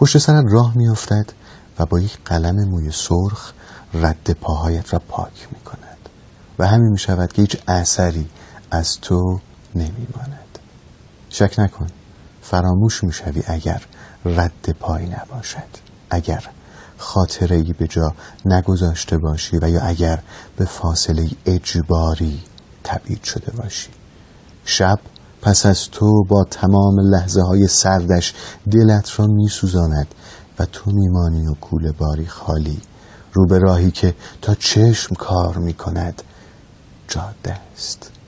پشت سرت راه میافتد و با یک قلم موی سرخ رد پاهایت را پاک می کند و همین می شود که هیچ اثری از تو نمی ماند شک نکن فراموش می شوی اگر رد پای نباشد. اگر خاطره ای به جا نگذاشته باشی و یا اگر به فاصله اجباری تبعید شده باشی. شب پس از تو با تمام لحظه های سردش دلت را می سوزاند و تو میمانی و کول باری خالی. رو به راهی که تا چشم کار می کند جاده است